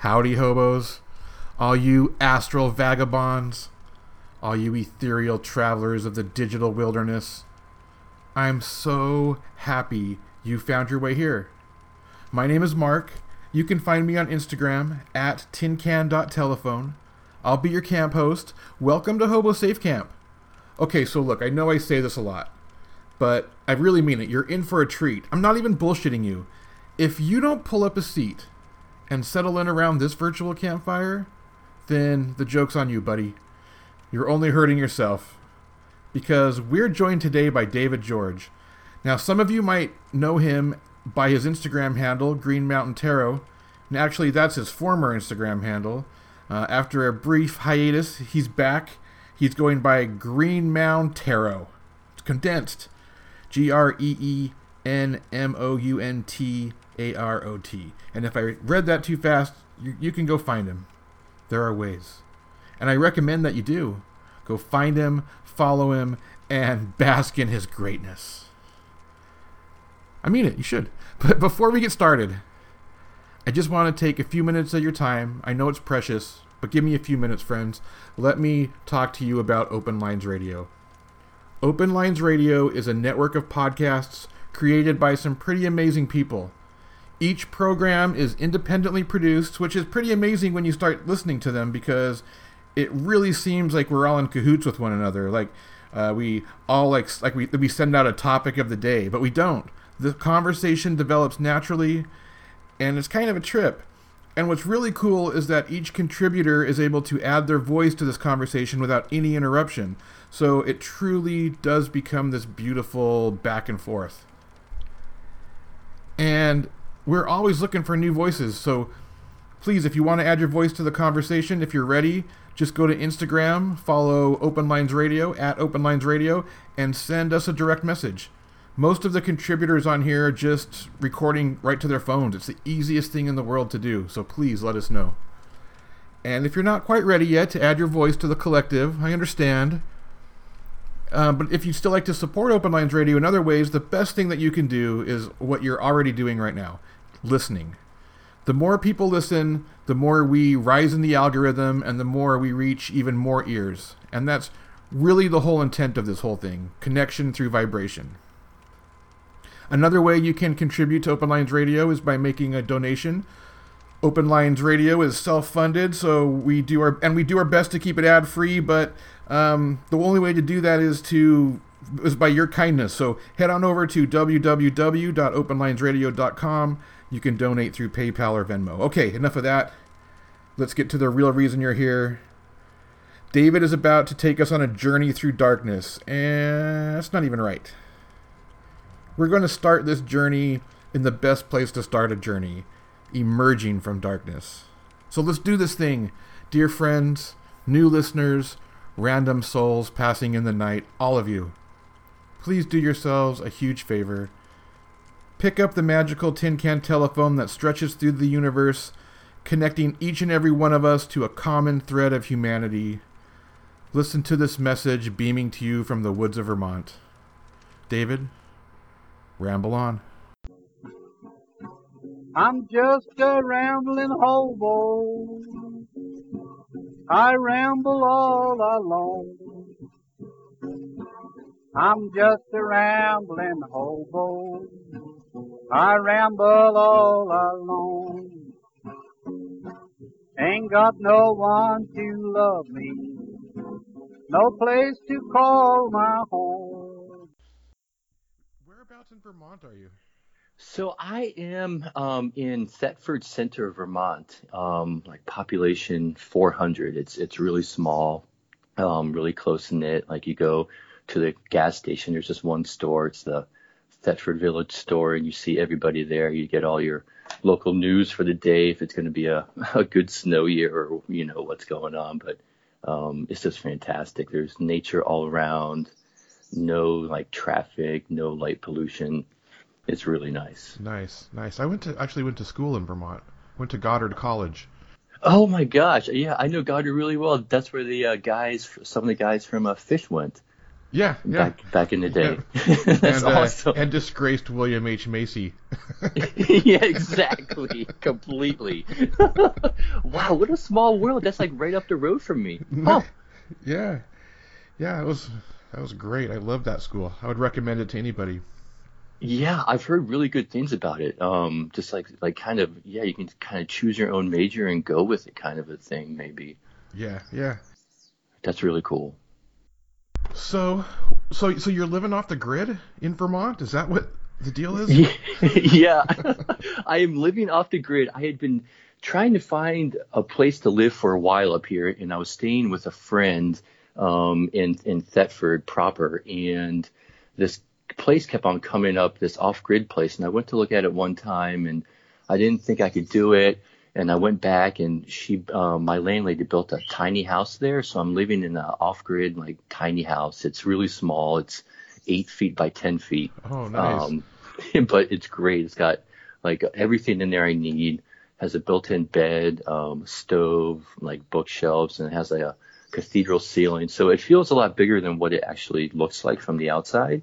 Howdy, hobos. All you astral vagabonds. All you ethereal travelers of the digital wilderness. I'm so happy you found your way here. My name is Mark. You can find me on Instagram at tincan.telephone. I'll be your camp host. Welcome to Hobo Safe Camp. Okay, so look, I know I say this a lot, but I really mean it. You're in for a treat. I'm not even bullshitting you. If you don't pull up a seat and settle in around this virtual campfire, then the joke's on you, buddy. You're only hurting yourself. Because we're joined today by David George. Now, some of you might know him by his Instagram handle, Green Mountain Tarot. And actually, that's his former Instagram handle. Uh, after a brief hiatus, he's back. He's going by Green Mound Tarot. It's condensed. G R E E N M O U N T A R O T. And if I read that too fast, you, you can go find him. There are ways. And I recommend that you do. Go find him, follow him, and bask in his greatness. I mean it, you should. But before we get started, I just want to take a few minutes of your time. I know it's precious, but give me a few minutes, friends. Let me talk to you about Open Lines Radio. Open Lines Radio is a network of podcasts created by some pretty amazing people. Each program is independently produced, which is pretty amazing when you start listening to them because it really seems like we're all in cahoots with one another. Like uh, we all like like we we send out a topic of the day, but we don't. The conversation develops naturally, and it's kind of a trip. And what's really cool is that each contributor is able to add their voice to this conversation without any interruption. So it truly does become this beautiful back and forth. And we're always looking for new voices. So please, if you want to add your voice to the conversation, if you're ready, just go to Instagram, follow Open Lines Radio at Open Lines Radio, and send us a direct message. Most of the contributors on here are just recording right to their phones. It's the easiest thing in the world to do, so please let us know. And if you're not quite ready yet to add your voice to the collective, I understand. Uh, but if you'd still like to support Open Lines Radio in other ways, the best thing that you can do is what you're already doing right now listening. The more people listen, the more we rise in the algorithm and the more we reach even more ears. And that's really the whole intent of this whole thing connection through vibration. Another way you can contribute to Open Lines Radio is by making a donation. Open Lines Radio is self-funded, so we do our and we do our best to keep it ad-free. But um, the only way to do that is to is by your kindness. So head on over to www.openlinesradio.com you can donate through PayPal or Venmo. Okay, enough of that. Let's get to the real reason you're here. David is about to take us on a journey through darkness, and that's not even right. We're going to start this journey in the best place to start a journey emerging from darkness. So let's do this thing, dear friends, new listeners, random souls passing in the night, all of you. Please do yourselves a huge favor Pick up the magical tin can telephone that stretches through the universe, connecting each and every one of us to a common thread of humanity. Listen to this message beaming to you from the woods of Vermont. David, ramble on. I'm just a rambling hobo. I ramble all alone. I'm just a rambling hobo. I ramble all alone. Ain't got no one to love me, no place to call my home. Whereabouts in Vermont are you? So I am um, in Thetford Center, Vermont, um, like population 400. It's it's really small, um, really close knit. Like you go to the gas station, there's just one store. It's the Thetford Village store and you see everybody there. You get all your local news for the day if it's going to be a, a good snow year or you know what's going on. But um, it's just fantastic. There's nature all around, no like traffic, no light pollution. It's really nice. Nice, nice. I went to actually went to school in Vermont. Went to Goddard College. Oh my gosh, yeah, I know Goddard really well. That's where the uh, guys, some of the guys from uh, Phish went. Yeah, yeah. back back in the day. Yeah. That's and, uh, and disgraced William H. Macy. yeah, exactly. Completely. wow, what a small world. That's like right up the road from me. Oh, yeah, yeah. It was that was great. I love that school. I would recommend it to anybody. yeah, I've heard really good things about it. Um, just like like kind of yeah, you can kind of choose your own major and go with it, kind of a thing. Maybe Yeah, yeah. that's really cool. So, so, so you're living off the grid in Vermont? Is that what the deal is? yeah, I am living off the grid. I had been trying to find a place to live for a while up here, and I was staying with a friend um, in in Thetford proper, and this place kept on coming up, this off-grid place, and I went to look at it one time, and I didn't think I could do it. And I went back, and she, um, my landlady, built a tiny house there. So I'm living in an off-grid, like tiny house. It's really small. It's eight feet by ten feet. Oh, nice. Um, but it's great. It's got like everything in there I need. Has a built-in bed, um, stove, like bookshelves, and it has like a cathedral ceiling. So it feels a lot bigger than what it actually looks like from the outside.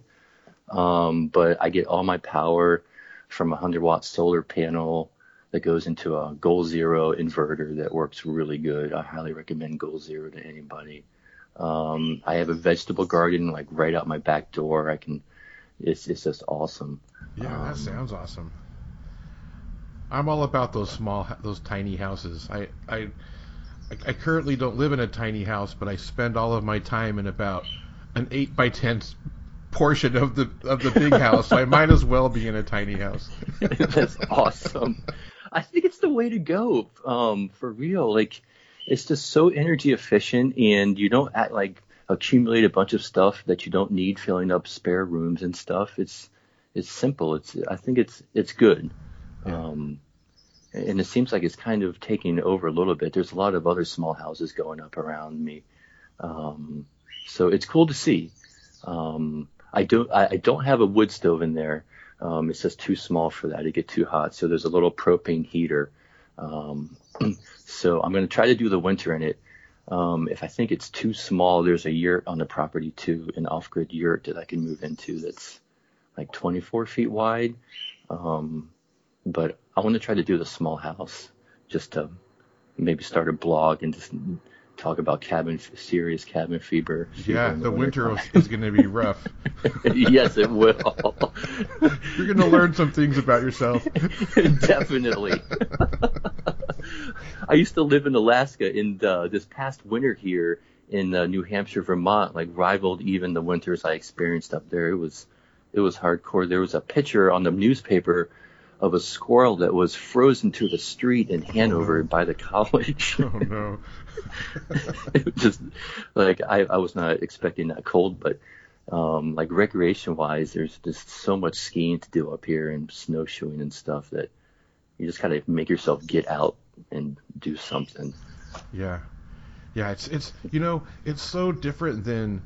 Um, but I get all my power from a 100 watt solar panel that goes into a Goal Zero inverter that works really good. I highly recommend Goal Zero to anybody. Um, I have a vegetable garden like right out my back door. I can, it's it's just awesome. yeah, that um, sounds awesome. I'm all about those small, those tiny houses. I, I, I currently don't live in a tiny house, but I spend all of my time in about an eight by ten portion of the of the big house. so I might as well be in a tiny house. That's awesome. I think it's the way to go. Um, for real, like it's just so energy efficient, and you don't act like accumulate a bunch of stuff that you don't need, filling up spare rooms and stuff. It's it's simple. It's I think it's it's good. Yeah. Um, and it seems like it's kind of taking over a little bit. There's a lot of other small houses going up around me, um, so it's cool to see. Um, I don't I, I don't have a wood stove in there. Um, it's just too small for that. It get too hot. So there's a little propane heater. Um, so I'm going to try to do the winter in it. Um, if I think it's too small, there's a yurt on the property too, an off-grid yurt that I can move into that's like 24 feet wide. Um, but I want to try to do the small house just to maybe start a blog and just talk about cabin, serious cabin fever. fever Yeah, in the winter wintertime. is going to be rough. yes, it will. You're going to learn some things about yourself. Definitely. I used to live in Alaska, and uh, this past winter here in uh, New Hampshire, Vermont, like rivaled even the winters I experienced up there. It was, it was hardcore. There was a picture on the newspaper of a squirrel that was frozen to the street in Hanover by the college. Oh no. it was just like I, I was not expecting that cold, but um, like recreation wise, there's just so much skiing to do up here and snowshoeing and stuff that you just gotta make yourself get out and do something. Yeah, yeah. It's it's you know it's so different than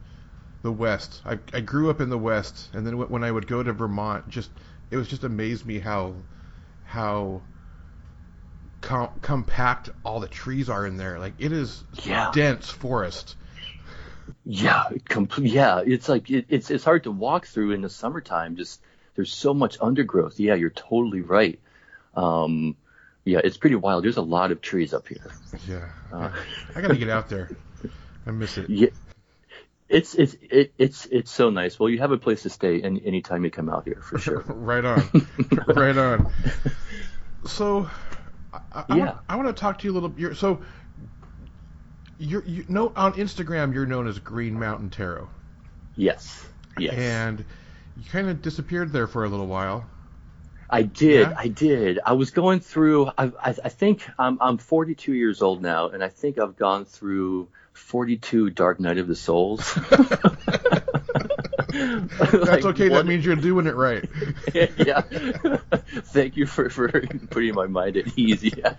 the West. I I grew up in the West, and then when I would go to Vermont, just it was just amazed me how how com- compact all the trees are in there. Like it is Yeah. dense forest. Yeah, complete. Yeah, it's like it, it's it's hard to walk through in the summertime. Just there's so much undergrowth. Yeah, you're totally right. Um, yeah, it's pretty wild. There's a lot of trees up here. Yeah, Uh. I gotta get out there. I miss it. Yeah, it's it's it, it's it's so nice. Well, you have a place to stay any anytime you come out here for sure. right on, right on. So, I, I, Yeah. want, I want to talk to you a little. You're, so, you're you know on Instagram you're known as Green Mountain Tarot, Yes, yes. and you kind of disappeared there for a little while. I did. Yeah? I did. I was going through. I, I, I think I'm, I'm 42 years old now, and I think I've gone through 42 Dark Night of the Souls. That's okay. That means you're doing it right. yeah. Thank you for, for putting my mind at ease. Yeah.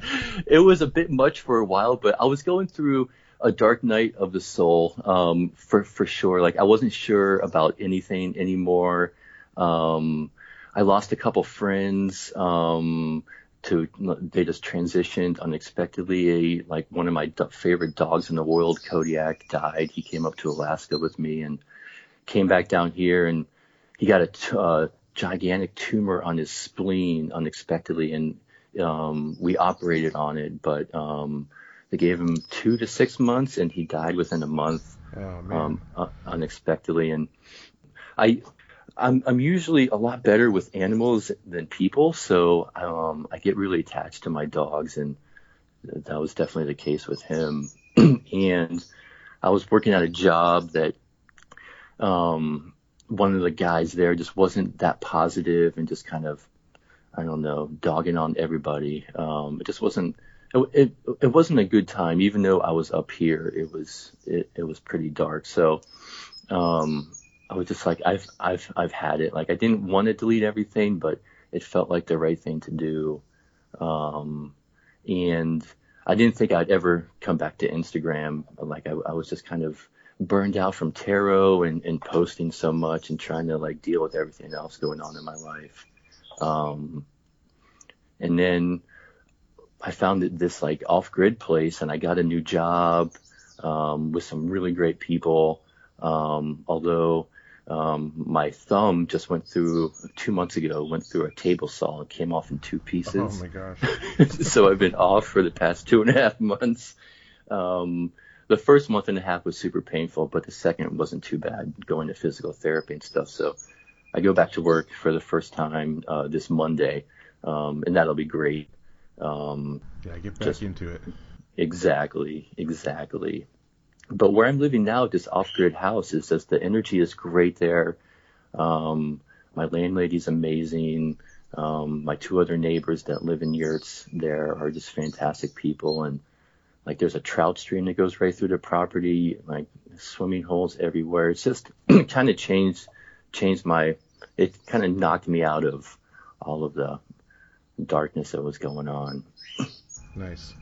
It was a bit much for a while, but I was going through a dark night of the soul, um, for, for sure. Like I wasn't sure about anything anymore. Um, I lost a couple friends, um, to, they just transitioned unexpectedly. A like one of my favorite dogs in the world, Kodiak, died. He came up to Alaska with me and came back down here and he got a t- uh, gigantic tumor on his spleen unexpectedly, and um, we operated on it, but um, they gave him two to six months, and he died within a month Oh um, uh, unexpectedly. And I, I'm, I'm usually a lot better with animals than people, so um, I get really attached to my dogs, and that was definitely the case with him. and I was working at a job that um, one of the guys there just wasn't that positive and just kind of, I don't know, dogging on everybody. Um, it just wasn't. It, it it wasn't a good time, even though I was up here. It was it, it was pretty dark. So um, I was just like, I've I've I've had it. Like I didn't want to delete everything, but it felt like the right thing to do. Um, and I didn't think I'd ever come back to Instagram. Like I, I was just kind of burned out from tarot and, and posting so much and trying to like deal with everything else going on in my life. Um, and then I found this like off grid place and I got a new job, um, with some really great people. Um, although, um, my thumb just went through two months ago, went through a table saw and came off in two pieces oh my gosh. so I've been off for the past two and a half months. Um, the first month and a half was super painful, but the second wasn't too bad going to physical therapy and stuff. So I go back to work for the first time uh, this Monday, um, and that'll be great. Um, Yeah, get back Just- into it. Exactly, exactly. But where I'm living now, this off-grid house, is just the energy is great there. Um, my landlady's amazing. Um, my two other neighbors that live in yurts there are just fantastic people, and like there's a trout stream that goes right through the property, like swimming holes everywhere. It's just kind of changed changed my. It kind of knocked me out of all of the darkness that was going on. Nice.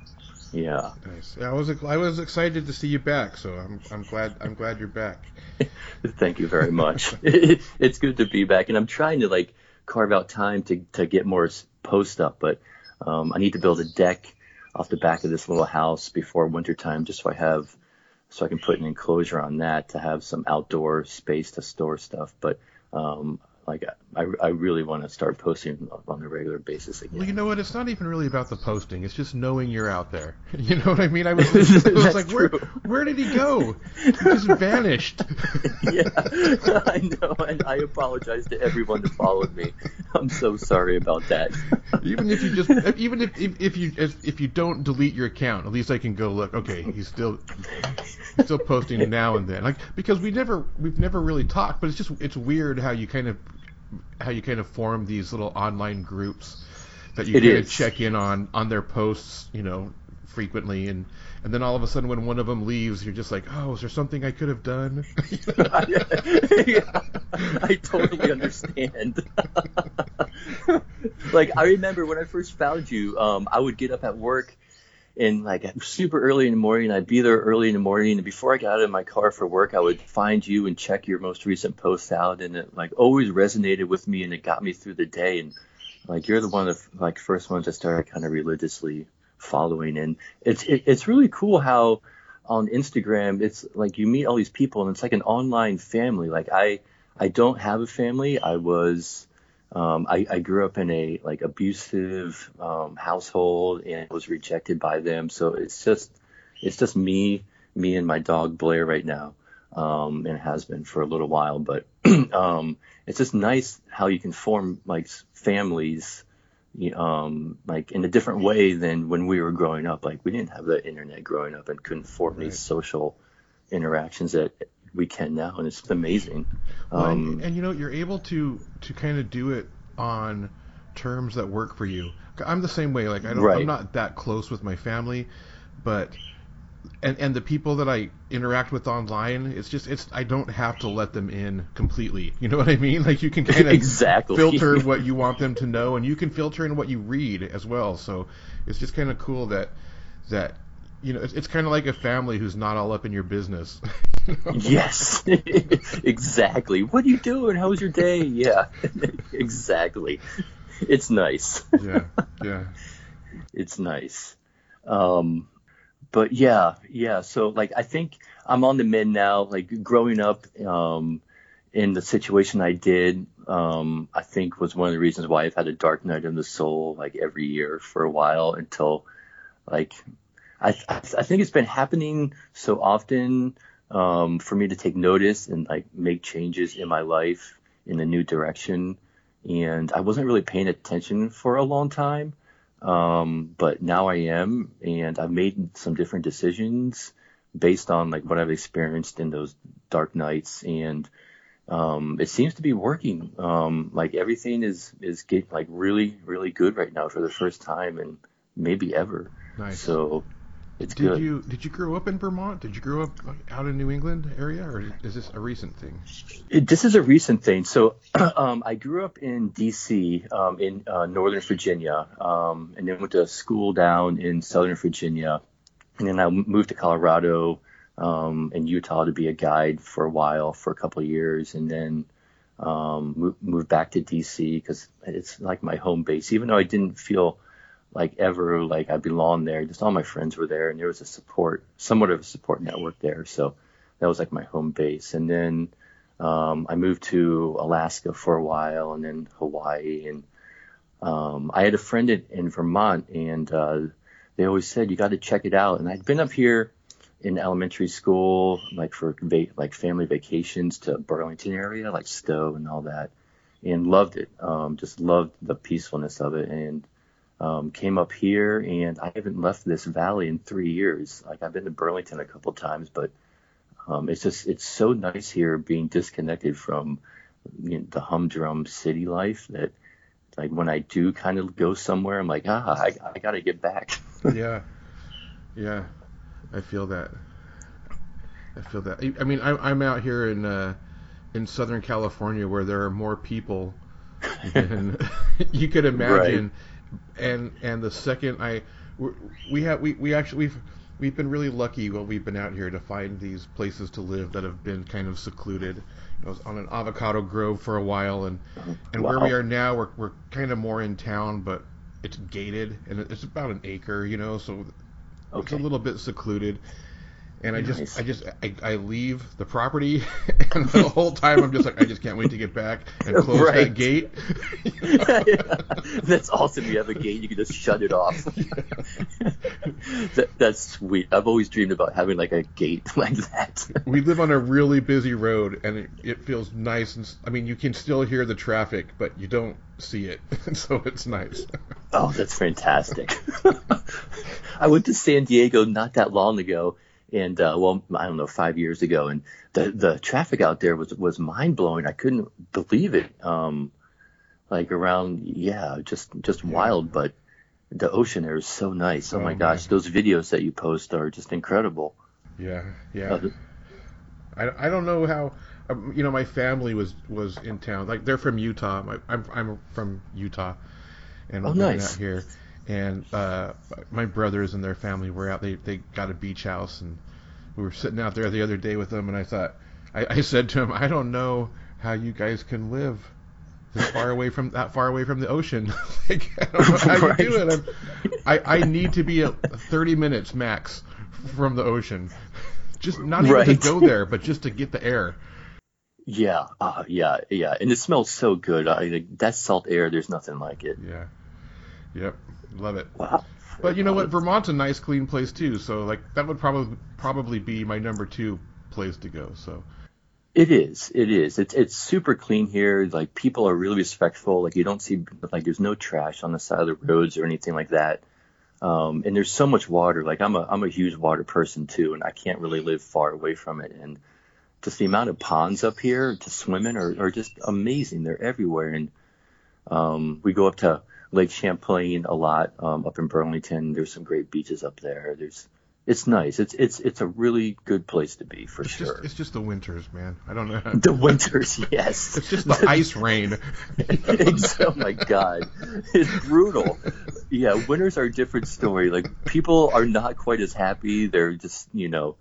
Yeah. Nice. Yeah, I was I was excited to see you back, so I'm I'm glad I'm glad you're back. Thank you very much. it's good to be back, and I'm trying to like carve out time to to get more post up, but um, I need to build a deck off the back of this little house before wintertime, just so I have so I can put an enclosure on that to have some outdoor space to store stuff. But um, like I, I really want to start posting on a regular basis again. Well, you know what? It's not even really about the posting. It's just knowing you're out there. You know what I mean? I was, I was like, where, where did he go? He just vanished. yeah, I know, and I apologize to everyone that followed me. I'm so sorry about that. even if you just, even if if, if you if, if you don't delete your account, at least I can go look. Okay, he's still he's still posting now and then. Like because we never we've never really talked, but it's just it's weird how you kind of how you kind of form these little online groups that you It kind of check in on on their posts, you know, frequently. And and then all of a sudden when one of them leaves you're just like oh is there something i could have done? Yeah, I totally understand. like I remember when I first found you, um, I would get up at work and like super early in the morning. I'd be there early in the morning, and before I got out of my car for work, I would find you and check your most recent post out, and it like always resonated with me, and it got me through the day. And like you're the one of like first ones I started kind of religiously following, and it's it, it's really cool how on Instagram it's like you meet all these people, and it's like an online family. Like I I don't have a family. I was um, I, I grew up in a like abusive um, household and was rejected by them. So it's just it's just me me and my dog Blair right now, um, and has been for a little while. But um, it's just nice how you can form like families, um, like in a different way than when we were growing up. Like we didn't have the internet growing up and couldn't form Right. these social interactions that we can now, and it's amazing. Well, Um, and, and you know you're able to to kind of do it on terms that work for you. I'm the same way. Like I don't, Right. I'm not that close with my family, but and and the people that I interact with online, it's just it's I don't have to let them in completely. You know what I mean? Like you can kind of Exactly. filter what you want them to know, and you can filter in what you read as well. So it's just kind of cool that that you know it's, it's kind of like a family who's not all up in your business. you know? Yes, exactly. What are you doing? How was your day? Yeah, exactly. It's nice. yeah, yeah. It's nice. Um, but yeah, yeah. So like, I think I'm on the mend now. Like growing up, um, in the situation I did, um, I think was one of the reasons why I've had a dark night in the soul like every year for a while until like I, I, I think it's been happening so often um, for me to take notice and like make changes in my life in a new direction. And I wasn't really paying attention for a long time. Um, but now I am, and I've made some different decisions based on like what I've experienced in those dark nights. And, um, it seems to be working. Um, like everything is, is getting like really, really good right now for the first time and maybe ever. Nice. So it's did good. you did you grow up in Vermont? Did you grow up out in New England area, or is this a recent thing? It, this is a recent thing. So um, I grew up in D.C. Um, in uh, Northern Virginia, um, and then went to school down in Southern Virginia, and then I moved to Colorado um, and Utah to be a guide for a while, for a couple of years, and then um, moved, moved back to D.C. because it's like my home base. Even though I didn't feel like ever like I belonged there. Just all my friends were there, and there was a support, somewhat of a support network there. So that was like my home base. And then um, I moved to Alaska for a while, and then Hawaii. And um, I had a friend in, in Vermont, and uh, they always said you got to check it out. And I'd been up here in elementary school, like for va- like family vacations to Burlington area, like Stowe and all that, and loved it. Um, just loved the peacefulness of it, and um, came up here and I haven't left this valley in three years. Like I've been to Burlington a couple of times, but um, it's just it's so nice here being disconnected from you know, the humdrum city life that like when I do kind of go somewhere, I'm like ah I, I got to get back. yeah, yeah, I feel that. I feel that. I, I mean, I, I'm out here in uh, in Southern California where there are more people than you could imagine. Right and and the second I we have we, we actually we've we've been really lucky while we've been out here to find these places to live that have been kind of secluded. I was on an avocado grove for a while, and and wow. where we are now, we're we're kind of more in town, but it's gated and it's about an acre, you know, so okay. it's a little bit secluded and I nice. just I just I, I leave the property and the whole time I'm just like I just can't wait to get back and close right. that gate. yeah. That's awesome. You have a gate, you can just shut it off. that, that's sweet. I've always dreamed about having like a gate like that. we live on a really busy road and it, it feels nice and I mean you can still hear the traffic but you don't see it. so it's nice. oh, that's fantastic. I went to San Diego not that long ago and uh, well, I don't know, five years ago, and the the traffic out there was was mind blowing. I couldn't believe it. Um, like around, yeah, just just yeah. wild. But the ocean there is so nice. Oh, oh my man. gosh, those videos that you post are just incredible. Yeah, yeah. Uh, I, I don't know how. Um, you know, my family was was in town. Like they're from Utah. My, I'm I'm from Utah, and oh, I'm nice. out here and uh, my brothers and their family were out. They they got a beach house, and we were sitting out there the other day with them. And I thought, I, I said to him, I don't know how you guys can live this far away from that far away from the ocean. like I don't know how right. you do it. I'm, I I need to be at 30 minutes max from the ocean, just not even right. to go there, but just to get the air. Yeah, uh, yeah, yeah, and it smells so good. I, that salt air, there's nothing like it. Yeah. Yep. Love it. Wow. But you know what? Vermont's a nice, clean place too. So like that would probably probably be my number two place to go. So. It is. It is. It's it's super clean here. Like people are really respectful. Like you don't see like there's no trash on the side of the roads or anything like that. Um, and there's so much water. Like I'm a I'm a huge water person too, and I can't really live far away from it. And just the amount of ponds up here to swim in are, are just amazing. They're everywhere. And um, we go up to Lake Champlain a lot um, up in Burlington. There's some great beaches up there. There's it's nice. It's it's it's a really good place to be for it's sure. Just, it's just the winters, man. I don't know. the winters, yes. It's just the ice rain. oh my god, it's brutal. Yeah, winters are a different story. Like people are not quite as happy. They're just you know,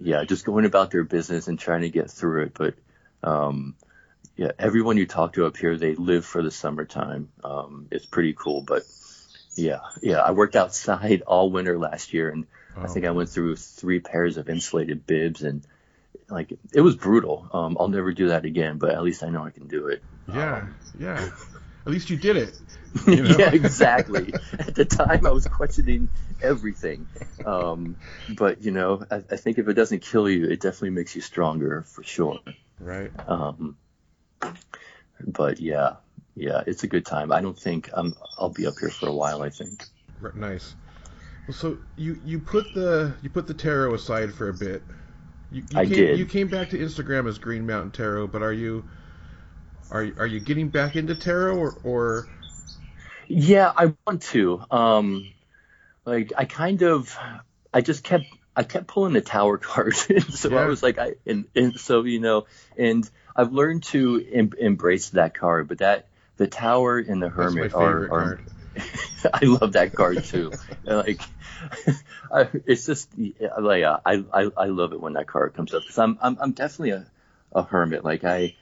yeah, just going about their business and trying to get through it. But um, yeah, everyone you talk to up here, they live for the summertime. Um, it's pretty cool, but yeah, yeah, I worked outside all winter last year, and oh. I think I went through three pairs of insulated bibs, and like it was brutal. Um, I'll never do that again, but at least I know I can do it. Yeah, Um, yeah. At least you did it. You know? yeah, exactly. At the time, I was questioning everything. Um, but you know, I, I think if it doesn't kill you, it definitely makes you stronger for sure. Right. Um, but yeah, yeah, it's a good time. I don't think um, I'll be up here for a while. I think. Right, Nice. Well, so you you put the you put the tarot aside for a bit. You, you I came, did. You came back to Instagram as Green Mountain Tarot, but are you are are you getting back into tarot or or Yeah, I want to. Um, like I kind of, I just kept, I kept pulling the tower card, so Yeah. I was like, I and, and so you know, and I've learned to em- embrace that card, but that the tower and the hermit are, are? I love that card too. like, I, it's just like uh, I, I I love it when that card comes up because I'm I'm I'm definitely a, a hermit. Like I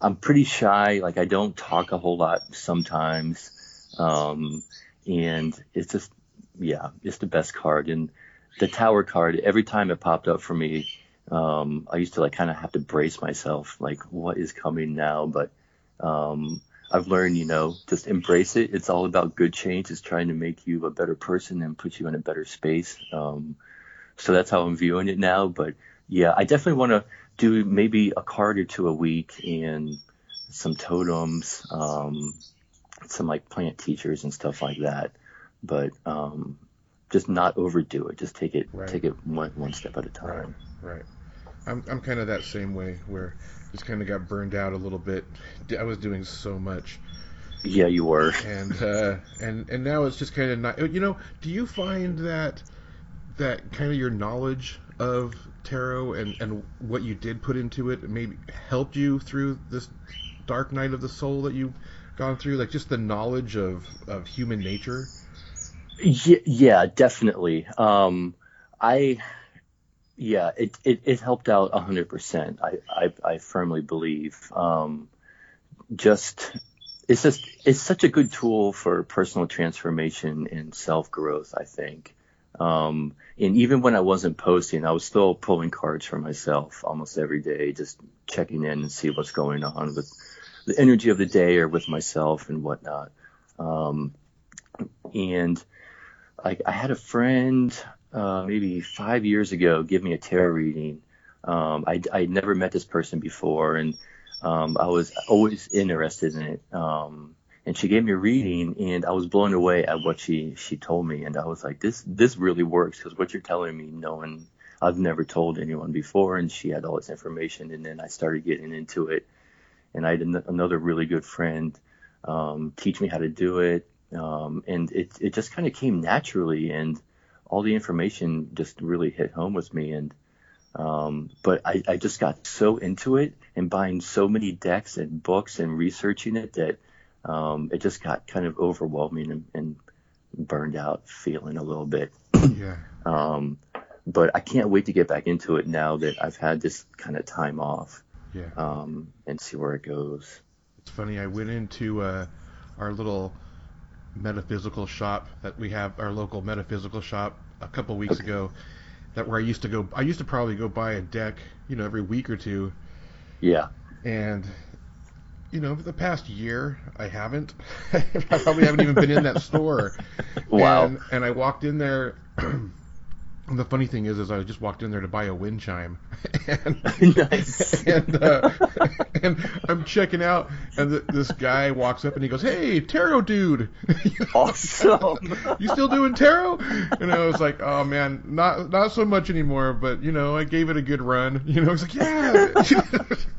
I'm pretty shy. Like I don't talk a whole lot sometimes, um, and it's just yeah, it's the best card. And the tower card, every time it popped up for me, um, I used to like kind of have to brace myself, like what is coming now, but um, I've learned, you know, just embrace it. It's all about good change. It's trying to make you a better person and put you in a better space. Um, so that's how I'm viewing it now. But yeah, I definitely want to do maybe a card or two a week and some totems, um, some like plant teachers and stuff like that. But um, just not overdo it. Just take it, Right. take it one, one step at a time. Right. I'm I'm kind of that same way where just kind of got burned out a little bit. I was doing so much, Yeah, you were. and uh, and and now it's just kind of not. You know, do you find that that kind of your knowledge of tarot and and what you did put into it maybe helped you through this dark night of the soul that you've gone through? Like just the knowledge of of human nature. Yeah, yeah, definitely. Um, I, yeah, it, it, it helped out a hundred percent. I, I, I firmly believe. Um, just, it's just, it's such a good tool for personal transformation and self growth. I think. Um, and even when I wasn't posting, I was still pulling cards for myself almost every day, just checking in and see what's going on with the energy of the day or with myself and whatnot. Um, and like I had a friend uh, maybe five years ago give me a tarot reading. Um, I I'd never met this person before, and um, I was always interested in it. Um, and she gave me a reading, and I was blown away at what she she told me, and I was like, this this really works because what you're telling me, no one I've never told anyone before, and she had all this information, and then I started getting into it, and I had an- another really good friend um, teach me how to do it, um, and it it just kind of came naturally, and all the information just really hit home with me, and um, but I, I just got so into it and buying so many decks and books and researching it that um, it just got kind of overwhelming and, and burned out feeling a little bit. Yeah. Um, but I can't wait to get back into it now that I've had this kind of time off Yeah. um, and see where it goes. It's funny. I went into uh, our little metaphysical shop that we have, our local metaphysical shop, a couple weeks Okay. ago. That where I used to go. I used to probably go buy a deck, you know, every week or two. Yeah. And you know, for the past year, I haven't. I probably haven't even been in that store. Wow. And, and I walked in there. and the funny thing is, is I just walked in there to buy a wind chime. and, Nice. and, uh, and I'm checking out, and th this guy walks up and he goes, "Hey, tarot dude, Awesome. you still doing tarot?" And I was like, "Oh man, not not so much anymore, but you know, I gave it a good run." You know, he's like, "Yeah."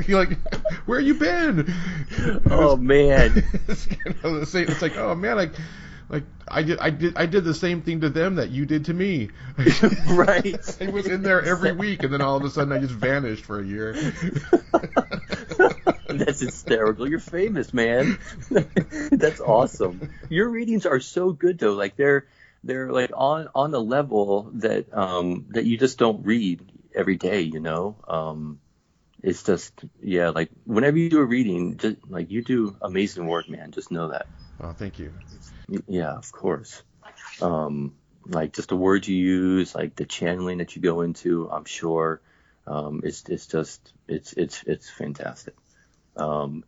he like, "Where you been?" oh man. it's, the same. it's like, oh man, like, like I did, I did, I did the same thing to them that you did to me. Right. I was in there every week, and then all of a sudden I just vanished for a year. That's hysterical. You're famous, man. That's awesome. Your readings are so good though. Like they're they're like on on the level that um that you just don't read every day, you know? Um it's just yeah, like whenever you do a reading, just like you do amazing work, man. Just know that. oh, thank you. Yeah, of course. Um, like just the words you use, like the channeling that you go into, I'm sure. Um, it's it's just it's it's it's fantastic. Um,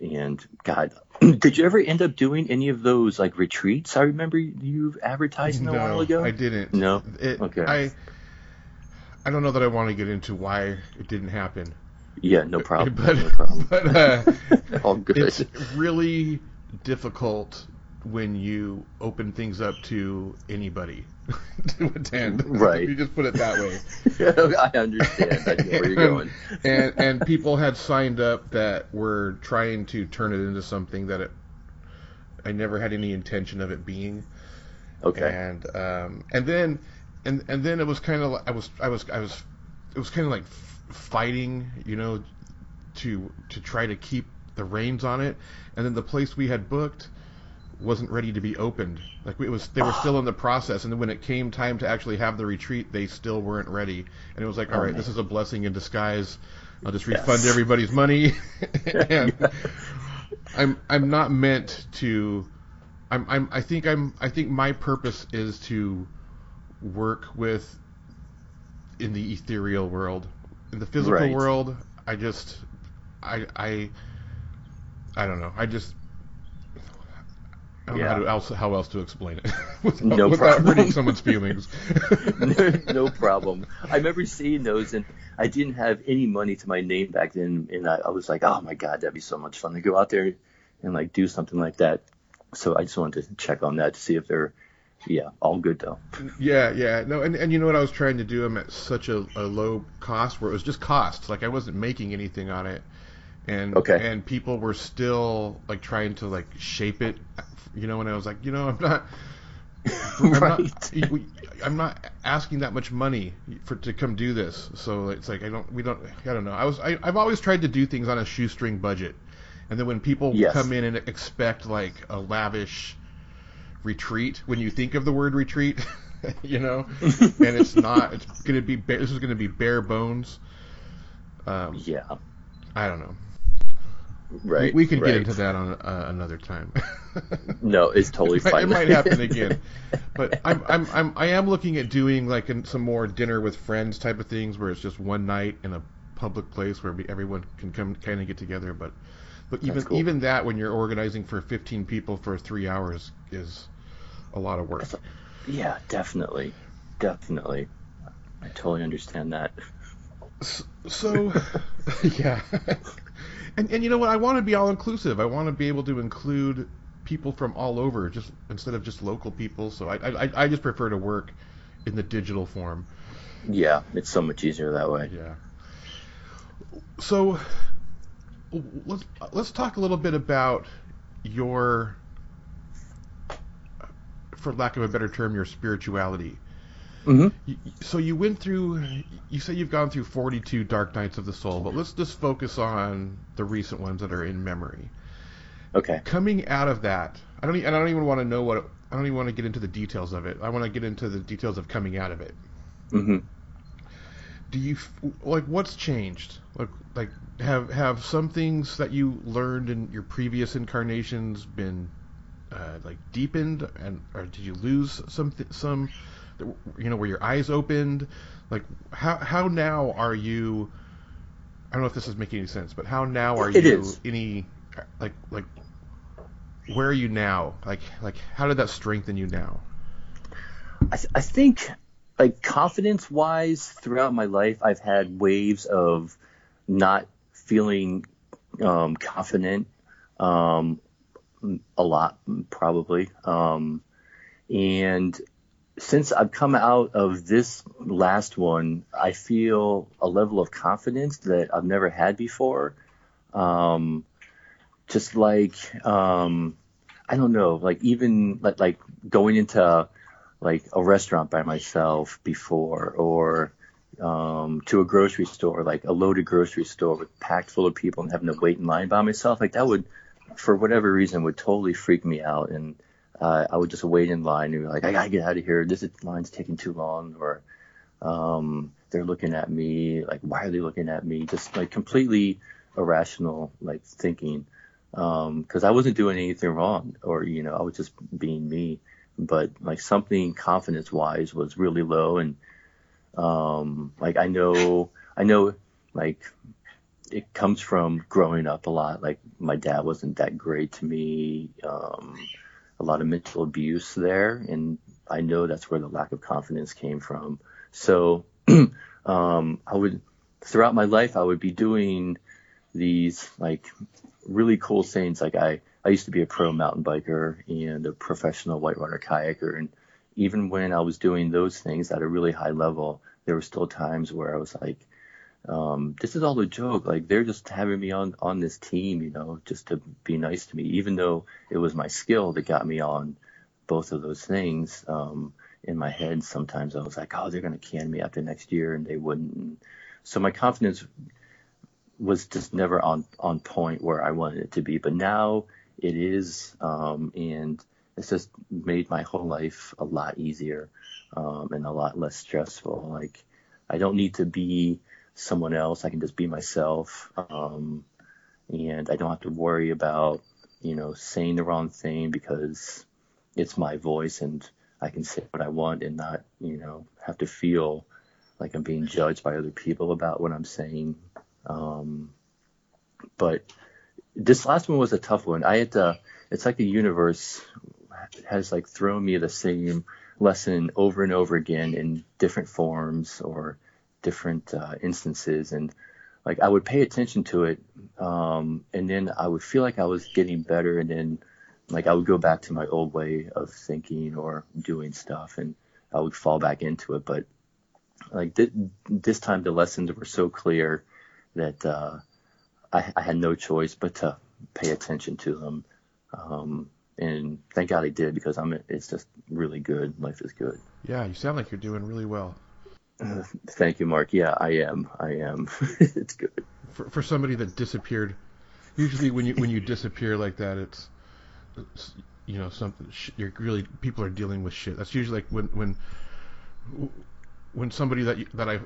and God, did you ever end up doing any of those like retreats? I remember you advertising a no, while ago. I didn't. No? It, Okay. I I don't know that I want to get into why it didn't happen. Yeah, no problem. But no problem. but uh, All good. it's really difficult when you open things up to anybody to attend. Right. You just put it that way. I understand. I know where you're going. and and people had signed up that were trying to turn it into something that it, I never had any intention of it being. Okay. And um, and then and and then it was kind of like I was I was I was it was kind of like f- fighting, you know, to to try to keep the reins on it. And then the place we had booked wasn't ready to be opened. Like it was, they were still in the process. And then when it came time to actually have the retreat, they still weren't ready. And it was like, all Oh, right, man. this is a blessing in disguise. I'll just Yes. refund everybody's money. and I'm I'm not meant to. I'm I'm I think I'm I think my purpose is to work with in the ethereal world. In the physical Right. world, I just I I I don't know. I just I don't know how, Yeah. to, else, how else to explain it without, No without problem. hurting someone's feelings. no problem. I remember seeing those, and I didn't have any money to my name back then, and I, I was like, oh my god, that'd be so much fun to go out there and like do something like that. So I just wanted to check on that to see if they're, yeah, all good though. Yeah, yeah. No, and, and you know what I was trying to do? I'm at such a, a low cost where it was just costs. Like I wasn't making anything on it. And Okay. and people were still like trying to like shape it, you know, and I was like, you know, I'm not I'm Right. not I'm not asking that much money for to come do this. So it's like I don't we don't I don't know. I was I, I've always tried to do things on a shoestring budget. And then when people Yes. come in and expect like a lavish retreat when you think of the word retreat, you know, and it's not. It's gonna be this is gonna be bare bones. Um, Yeah, I don't know. Right. we, we could right. get into that on uh, another time. No, it's totally it, might, fine. it might happen again. But I'm, I'm, I'm, I am looking at doing like some more dinner with friends type of things where it's just one night in a public place where everyone can come kind of get together. But, but even cool. even that when you're organizing for 15 people for three hours is a lot of work. Yeah, definitely, definitely. I totally understand that. So, yeah, and and you know what? I want to be all inclusive. I want to be able to include people from all over, just instead of just local people. So I I, I just prefer to work in the digital form. Yeah, it's so much easier that way. Yeah. So let's let's talk a little bit about your, for lack of a better term, your spirituality. Hmm So you went through. You say you've gone through 42 dark nights of the soul, but let's just focus on the recent ones that are in memory. Okay. Coming out of that, I don't. And I don't even want to know what. I don't even want to get into the details of it. I want to get into the details of coming out of it. hmm Do you like what's changed? Like, like have have some things that you learned in your previous incarnations been uh, like deepened, and or did you lose some th- some? You know, where your eyes opened. Like, how how now are you? I don't know if this is making any sense, but how now are It you? is. Any like like where are you now? Like like how did that strengthen you now? I, th- I think like confidence wise throughout my life i've had waves of not feeling um, confident um, a lot probably um, and since i've come out of this last one i feel a level of confidence that i've never had before um, just like um, i don't know like even like like going into like a restaurant by myself before or um, to a grocery store, like a loaded grocery store with packed full of people and having to wait in line by myself, like that would, for whatever reason, would totally freak me out. And uh, I would just wait in line and be like, I gotta get out of here. This is, line's taking too long. Or um, they're looking at me. Like, why are they looking at me? Just like completely irrational, like thinking. Because I wasn't doing anything wrong, or you know, I was just being me but like something confidence wise was really low and Um, like I know, I know, like it comes from growing up a lot. Like my dad wasn't that great to me. Um, a lot of mental abuse there, and I know that's where the lack of confidence came from. So um, I would throughout my life I would be doing these like really cool things. Like I I used to be a pro mountain biker and a professional whitewater kayaker, and even when I was doing those things at a really high level, there were still times where I was like, um, this is all a joke. Like they're just having me on on this team, you know, just to be nice to me, even though it was my skill that got me on both of those things. Um, in my head, sometimes I was like, oh, they're gonna can me after next year, and they wouldn't. So my confidence was just never on on point where I wanted it to be. But now it is, um, and it's just made my whole life a lot easier um, and a lot less stressful. Like I don't need to be someone else. I can just be myself. Um, and I don't have to worry about, you know, saying the wrong thing because it's my voice and I can say what I want and not, you know, have to feel like I'm being judged by other people about what I'm saying. Um, but this last one was a tough one. I had to, it's like the universe has like thrown me the same lesson over and over again in different forms or different uh, instances and like I would pay attention to it um, and then I would feel like I was getting better and then like I would go back to my old way of thinking or doing stuff and I would fall back into it. But like th- this time the lessons were so clear that uh, I, I, had no choice but to pay attention to them um, and thank God I did because I'm it's just really good. Life is good. Yeah you sound like you're doing really well thank you, Mark. Yeah, I am. I am. it's good. For for somebody that disappeared, usually when you when you disappear like that, it's, it's you know something you're really people are dealing with shit. That's usually like when when when somebody that you, that I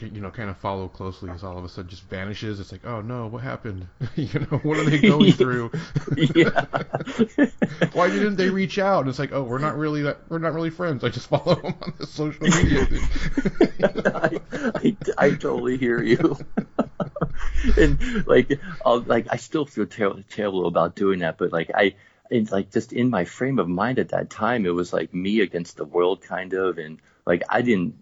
you know kind of follow closely is all of a sudden just vanishes. It's like, oh no, what happened? you know, what are they going through? yeah. Why didn't they reach out? And it's like, oh, we're not really that we're not really friends. I just follow them on the social media. I, I, I totally hear you. and like, I'll, like I still feel ter- terrible about doing that, but like I. And like just in my frame of mind at that time, it was like me against the world, kind of, and like I didn't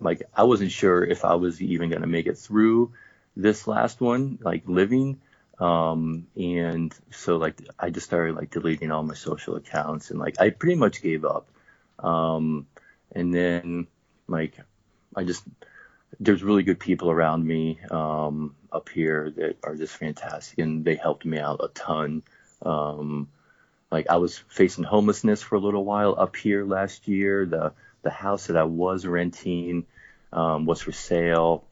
like I wasn't sure if I was even going to make it through this last one, like living. Um, and so like I just started like deleting all my social accounts and like I pretty much gave up. Um, and then like I just there's really good people around me um, up here that are just fantastic and they helped me out a ton. Um, like I was facing homelessness for a little while up here last year. The the house that I was renting um, was for sale,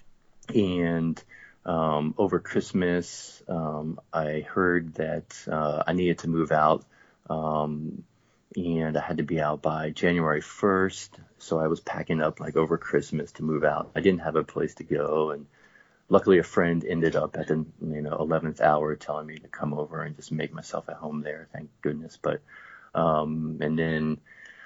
and um, over Christmas um, I heard that uh, I needed to move out, um, and I had to be out by January 1st. So I was packing up like over Christmas to move out. I didn't have a place to go, and luckily a friend ended up at the you know 11th hour telling me to come over and just make myself at home there. Thank goodness. But um, and then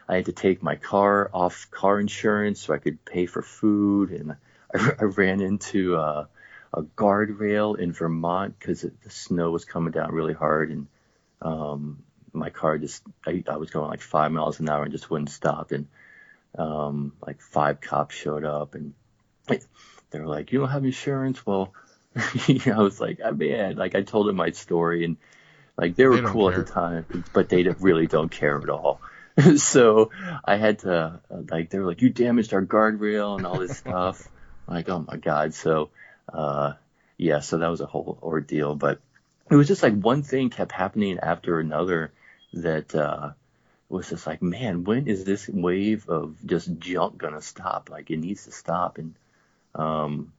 I had to take my car off car insurance so I could pay for food, and I, I ran into a, a guardrail in Vermont because the snow was coming down really hard, and um, my car just I, I was going like five miles an hour and just wouldn't stop, and um, like five cops showed up, and they were like, "You don't have insurance?" Well, I was like, "I man," like I told them my story, and like they were they cool care. at the time, but they really don't care at all. so I had to like they were like you damaged our guardrail and all this stuff. like oh my god. So uh, yeah, so that was a whole ordeal. But it was just like one thing kept happening after another that uh, was just like man, when is this wave of just junk gonna stop? Like it needs to stop. And um,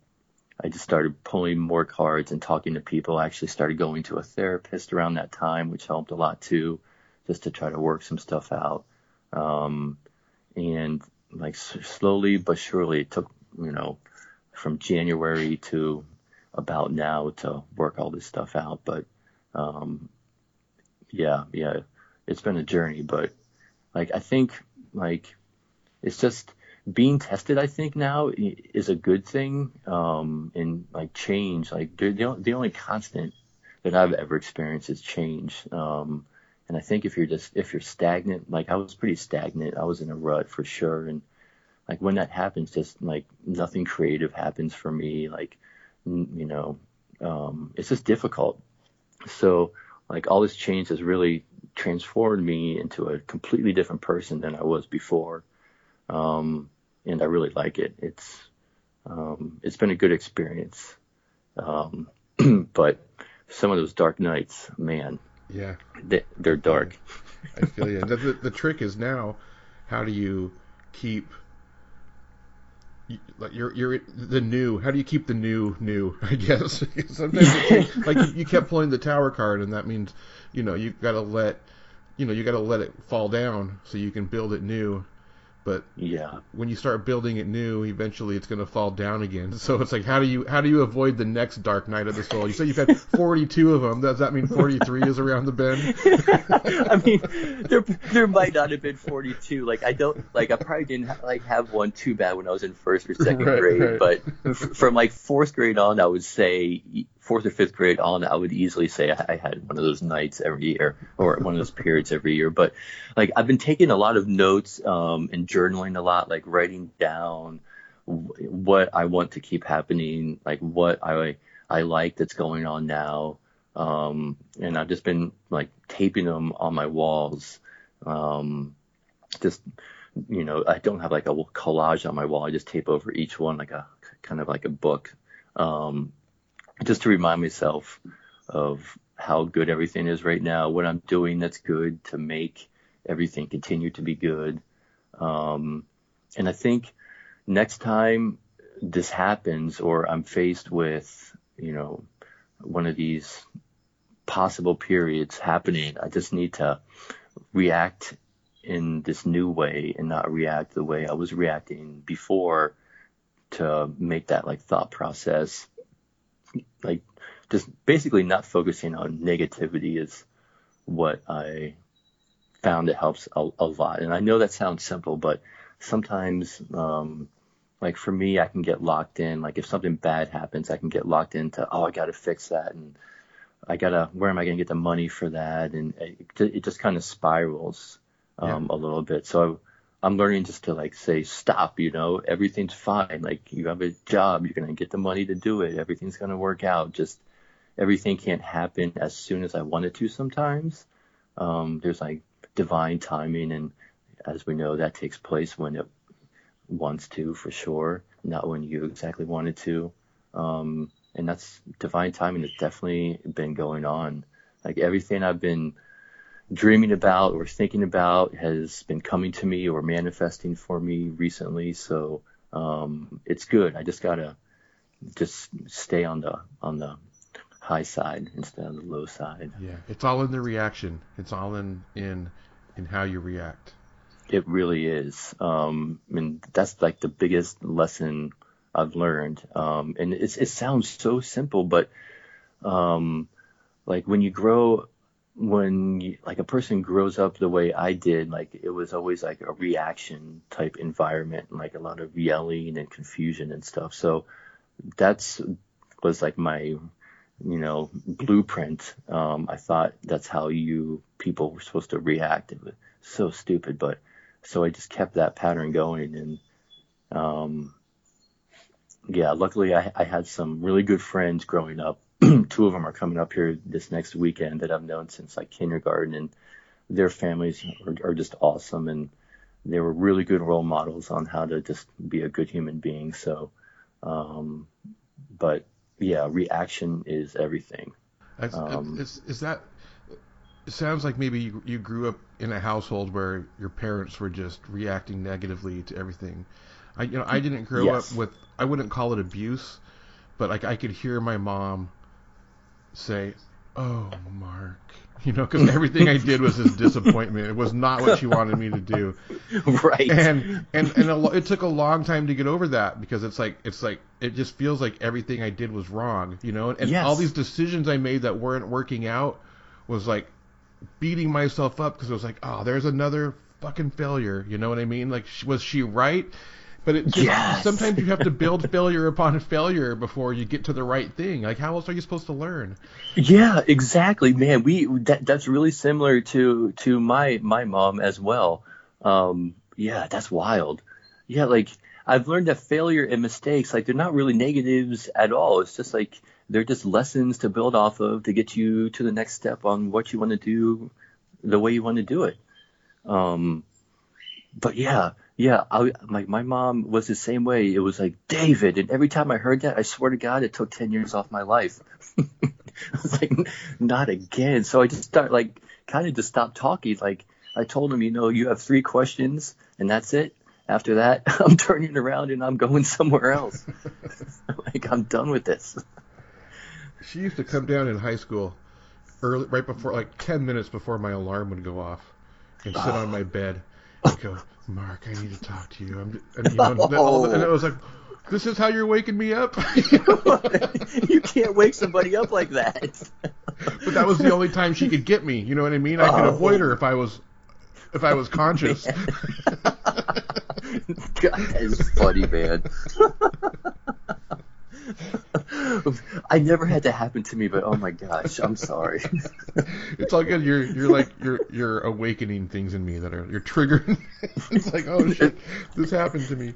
I just started pulling more cards and talking to people. I actually started going to a therapist around that time, which helped a lot too just to try to work some stuff out. Um, and like slowly but surely it took, you know, from January to about now to work all this stuff out. But, um, yeah, yeah, it's been a journey, but like, I think like it's just being tested, I think now is a good thing. Um, and like change, like the the only constant that I've ever experienced is change. Um, and I think if you're just if you're stagnant, like I was pretty stagnant, I was in a rut for sure. And like when that happens, just like nothing creative happens for me. Like you know, um, it's just difficult. So like all this change has really transformed me into a completely different person than I was before. Um, and I really like it. It's um, it's been a good experience. Um, but some of those dark nights, man, Yeah, they, they're dark. I feel you. The, the, the trick is now, how do you keep you- like you're you're the new? How do you keep the new new? I guess sometimes like, you, you kept pulling the tower card, and that means you know you got to let you know you got to let it fall down so you can build it new. But Yeah. when you start building it new, eventually it's going to fall down again. So it's like, how do you how do you avoid the next dark night of the soul? You say you've had 42 of them. Does that mean 43 is around the bend? I mean, there there might not have been 42. Like I don't like I probably didn't ha- like have one too bad when I was in first or second Right, grade, right. but f- from like fourth grade on, I would say fourth or fifth grade on, I would easily say I had one of those nights every year or one of those periods every year. But like I've been taking a lot of notes um, and journaling a lot, like writing down wh- what I want to keep happening, like what I I like that's going on now. Um, and I've just been like taping them on my walls. Um, just, you know, I don't have like a collage on my wall. I just tape over each one like a kind of like a book. Um, just to remind myself of how good everything is right now, what I'm doing that's good to make everything continue to be good. Um, and I think next time this happens or I'm faced with, you know, one of these possible periods happening, I just need to react in this new way and not react the way I was reacting before to make that like thought process like just basically not focusing on negativity is what I found it helps a, a lot. And I know that sounds simple, but sometimes, um, like for me, I can get locked in. Like if something bad happens, I can get locked into, oh, I got to fix that. And I got to, where am I going to get the money for that? And it, it just kind of spirals, um, a little bit. So I'm learning just to like say, stop, you know, everything's fine. Like you have a job, you're to get the money to do it. Everything's to work out. Just everything can't happen as soon as I want it to sometimes. Um, there's like divine timing. And as we know, that takes place when it wants to for sure, not when you exactly want it to. Um, and that's divine timing has definitely been going on. Like everything I've been dreaming about or thinking about has been coming to me or manifesting for me recently. So um, it's good. I just gotta just stay on the on the high side instead of the low side. Yeah, it's all in the reaction. It's all in in in how you react. It really is. Um, mean, that's like the biggest lesson I've learned. Um, and it's, it sounds so simple, but um, like when you grow, when like a person grows up the way I did, like it was always like a reaction type environment, and like a lot of yelling and confusion and stuff. So that's was like my you know blueprint. Um, I thought that's how you people were supposed to react. It was so stupid, but so I just kept that pattern going and um, yeah, luckily I, I had some really good friends growing up. Two of them are coming up here this next weekend that I've known since like kindergarten, and their families are, are just awesome, and they were really good role models on how to just be a good human being. So, um, but yeah, reaction is everything. Is, Um, is, is that? It sounds like maybe you, you grew up in a household where your parents were just reacting negatively to everything. I you know I didn't grow Yes. up with I wouldn't call it abuse, but like I could hear my mom say, "Oh, Mark," you know, because everything I did was his disappointment. It was not what she wanted me to do. right. and and and a, it took a long time to get over that because it's like it's like it just feels like everything I did was wrong, you know, and Yes. all these decisions I made that weren't working out was like beating myself up because it was like, oh, there's another fucking failure, you know what I mean? Like, was she right? But it just, Yes. sometimes you have to build failure upon failure before you get to the right thing. Like how else are you supposed to learn? Yeah, exactly, man. We that that's really similar to to my my mom as well. Um, yeah, that's wild. Yeah, like I've learned that failure and mistakes, like they're not really negatives at all. It's just like they're just lessons to build off of to get you to the next step on what you want to do, the way you want to do it. Um, but yeah, yeah, I, my my mom was the same way. It was like David, and every time I heard that, I swear to God, it took ten years off my life. I was like, not again. So I just start like kind of just stopped talking. Like I told him, you know, you have three questions, and that's it. After that, I'm turning around and I'm going somewhere else. like I'm done with this. She used to come down in high school, early, right before, like ten minutes before my alarm would go off, and sit on my ah. bed and go, "Mark, I need to talk to you." I'm, and, you know, all- and it was like, "This is how you're waking me up." you can't wake somebody up like that. but that was the only time she could get me. You know what I mean? I could Oh. avoid her if I was, if I was conscious. God, that is funny, man. I never had that happen to me, but oh my gosh, I'm sorry. it's all good. You're you're like you're you're awakening things in me that are you're triggering. it's like oh shit, this happened to me.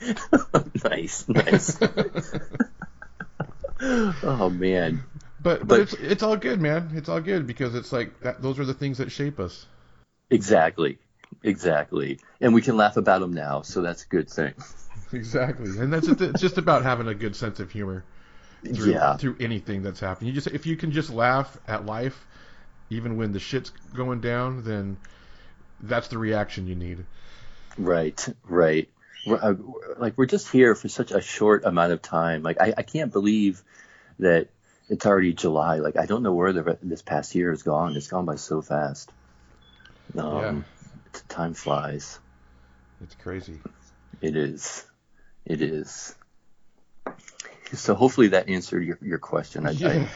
nice, nice. oh man. But, but But- it's it's all good, man. It's all good because it's like that. Those are the things that shape us. Exactly. Exactly. And we can laugh about them now, so that's a good thing. Exactly, and that's it's just about having a good sense of humor through Yeah. through anything that's happening. You just if you can just laugh at life, even when the shit's going down, then that's the reaction you need. Right, right. We're, uh, like we're just here for such a short amount of time. Like I, I can't believe that it's already July. Like I don't know where the, re- this past year has gone. It's gone by so fast. Um, Time flies. It's crazy. It is. It is. So hopefully that answered your, your question. I, Yeah.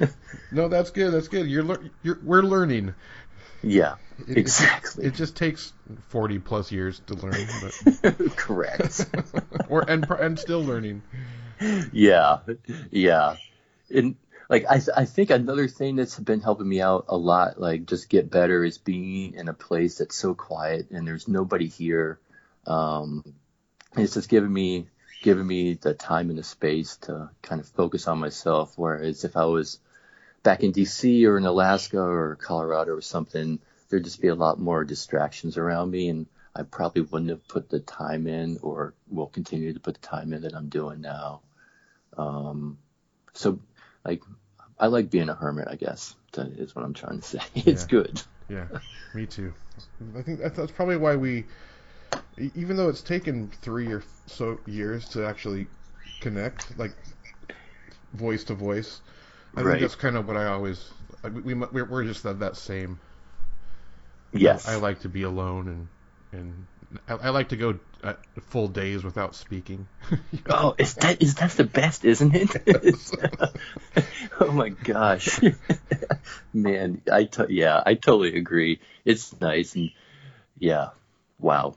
no, that's good. That's good. You're, lear- you're we're learning. Yeah, It- exactly. It just takes forty plus years to learn, but Correct. or and and still learning. Yeah, yeah, and like I, I think another thing that's been helping me out a lot, like just get better, is being in a place that's so quiet and there's nobody here. Um, it's just giving me giving me the time and the space to kind of focus on myself. Whereas if I was back in DC or in Alaska or Colorado or something, there'd just be a lot more distractions around me, and I probably wouldn't have put the time in, or will continue to put the time in that I'm doing now. Um, so, like, I like being a hermit, I guess. That is what I'm trying to say. It's Yeah. good. Yeah, me too. I think that's, probably why we, even though it's taken three or so years to actually connect, like voice to voice, I Right. think that's kind of what I always. We, we we're, we're just that, that same. Yes. I like to be alone and and I, I like to go uh, full days without speaking. Oh, is that is that's the best, isn't it? oh my gosh, man! I yeah, I totally agree. It's nice and yeah, wow,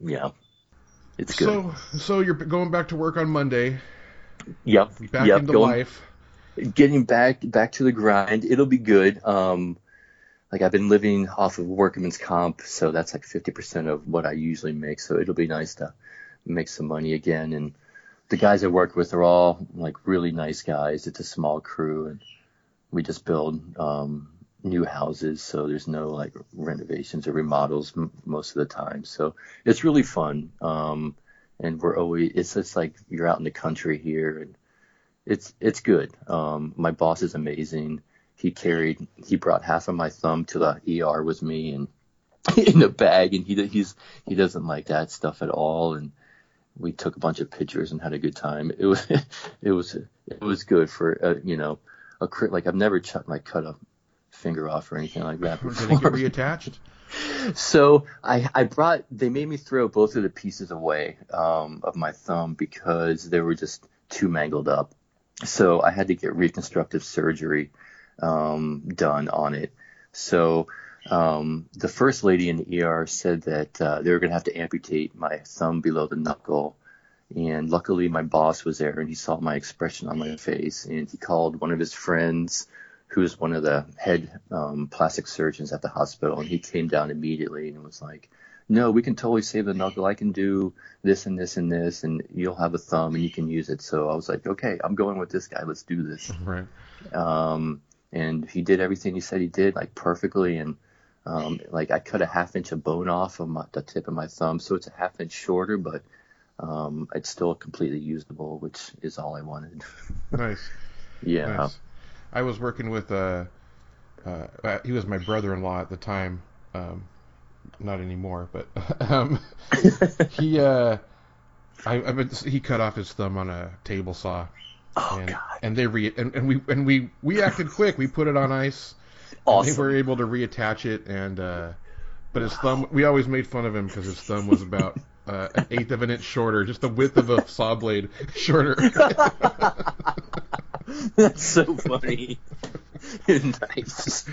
yeah, it's good. So so you're going back to work on Monday, yep, back yep. into going, life. getting back back to the grind. It'll be good. Um, like I've been living off of workman's comp, so that's like 50% of what I usually make. So it'll be nice to make some money again. And the guys I work with are all like really nice guys. It's a small crew, and we just build um, new houses, so there's no like renovations or remodels m- most of the time. So it's really fun. Um, and we're always it's just like you're out in the country here, and it's it's good. Um, my boss is amazing. He carried he brought half of my thumb to the ER with me and in a bag, and he he's he doesn't like that stuff at all. And we took a bunch of pictures and had a good time. It was it was it was good for uh, you know a cri- like I've never cut my cut a finger off or anything like that Did it get before. reattached? So I, I brought, they made me throw both of the pieces away um, of my thumb because they were just too mangled up. So I had to get reconstructive surgery um, done on it. So um, the first lady in the ER said that uh, they were going to have to amputate my thumb below the knuckle. And luckily, my boss was there and he saw my expression on my face. And he called one of his friends, who was one of the head um, plastic surgeons at the hospital. And he came down immediately and was like, No, we can totally save the knuckle. I can do this and this and this, and you'll have a thumb and you can use it. So I was like, Okay, I'm going with this guy. Let's do this. Right. Um, and he did everything he said he did, like perfectly. And um, like I cut a half inch of bone off of my, the tip of my thumb, so it's a half inch shorter, but um, it's still completely usable, which is all I wanted. Nice. yeah. Nice. I was working with uh, uh, uh, he was my brother-in-law at the time, um, not anymore, but um, he uh, I, I mean, he cut off his thumb on a table saw, Oh and, God. and they re and, and we and we we acted quick. We put it on ice. Awesome. They were able to reattach it, and uh, but his thumb. We always made fun of him because his thumb was about uh, an eighth of an inch shorter, just the width of a saw blade shorter. That's so funny. nice.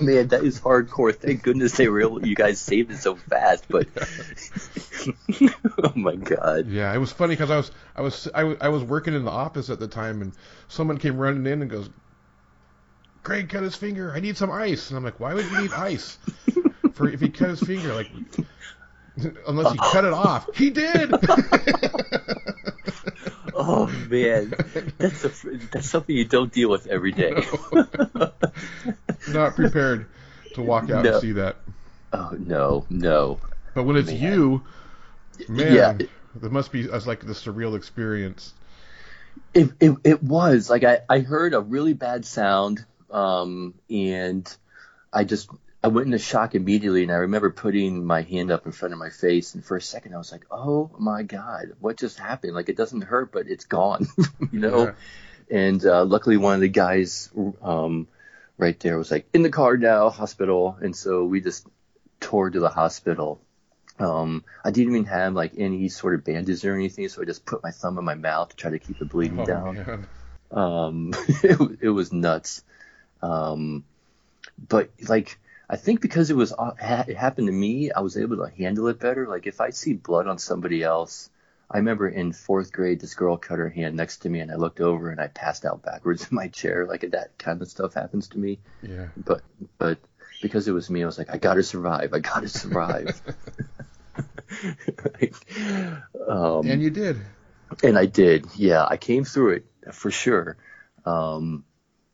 Man, that is hardcore. Thank goodness they were able. You guys saved it so fast, but oh my god. Yeah, it was funny because I was I was I, was- I was working in the office at the time, and someone came running in and goes, "Craig cut his finger. I need some ice." And I'm like, "Why would you need ice for if he cut his finger? Like, unless he cut it off. He did." Man, that's a that's something you don't deal with every day. Not prepared to walk out No. and see that. Oh no, no. But when it's Man. you, man, Yeah. there must be as like the surreal experience. It, it it was like I I heard a really bad sound, um, and I just I went into shock immediately, and I remember putting my hand up in front of my face, and for a second I was like, oh my god, what just happened? Like it doesn't hurt, but it's gone, you know. Yeah. And uh, luckily, one of the guys um, right there was like, in the car now, hospital, and so we just tore to the hospital. Um, I didn't even have like any sort of bandages or anything, so I just put my thumb in my mouth to try to keep the bleeding Oh, down. Um, it, it was nuts. Um, but like, I think because it was uh, it happened to me, I was able to handle it better. Like if I see blood on somebody else, I remember in fourth grade, this girl cut her hand next to me, and I looked over and I passed out backwards in my chair. Like that kind of stuff happens to me. Yeah. But but because it was me, I was like, I gotta survive. I gotta survive. Like, um, And you did. and I did. Yeah, I came through it for sure. Um,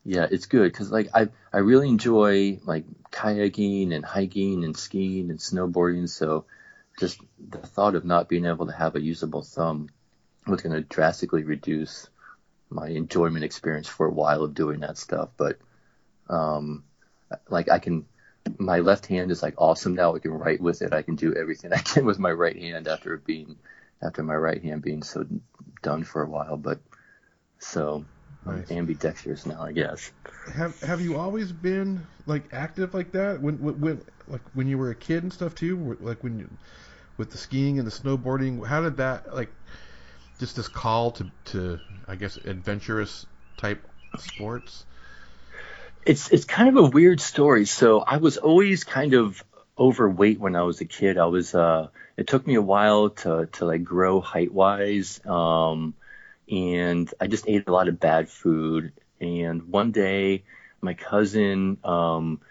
yeah, it's good because like I I really enjoy like kayaking and hiking and skiing and snowboarding. So just the thought of not being able to have a usable thumb was going to drastically reduce my enjoyment experience for a while of doing that stuff. But um, like I can. My left hand is like awesome now. I can write with it. I can do everything I can with my right hand after being after my right hand being so done for a while, but so I'm ambidextrous now, I guess. Have Have you always been like active like that? When when, when like when you were a kid and stuff too? Like when you with the skiing and the snowboarding? How did that like just this call to to I guess adventurous type sports? It's it's kind of a weird story. So I was always kind of overweight when I was a kid. I was uh it took me a while to to like grow height wise. Um and I just ate a lot of bad food. And one day my cousin um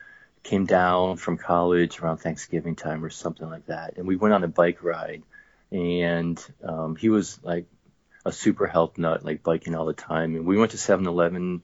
came down from college around Thanksgiving time or something like that, and we went on a bike ride. And um, he was like a super health nut, like biking all the time. And we went to 7-Eleven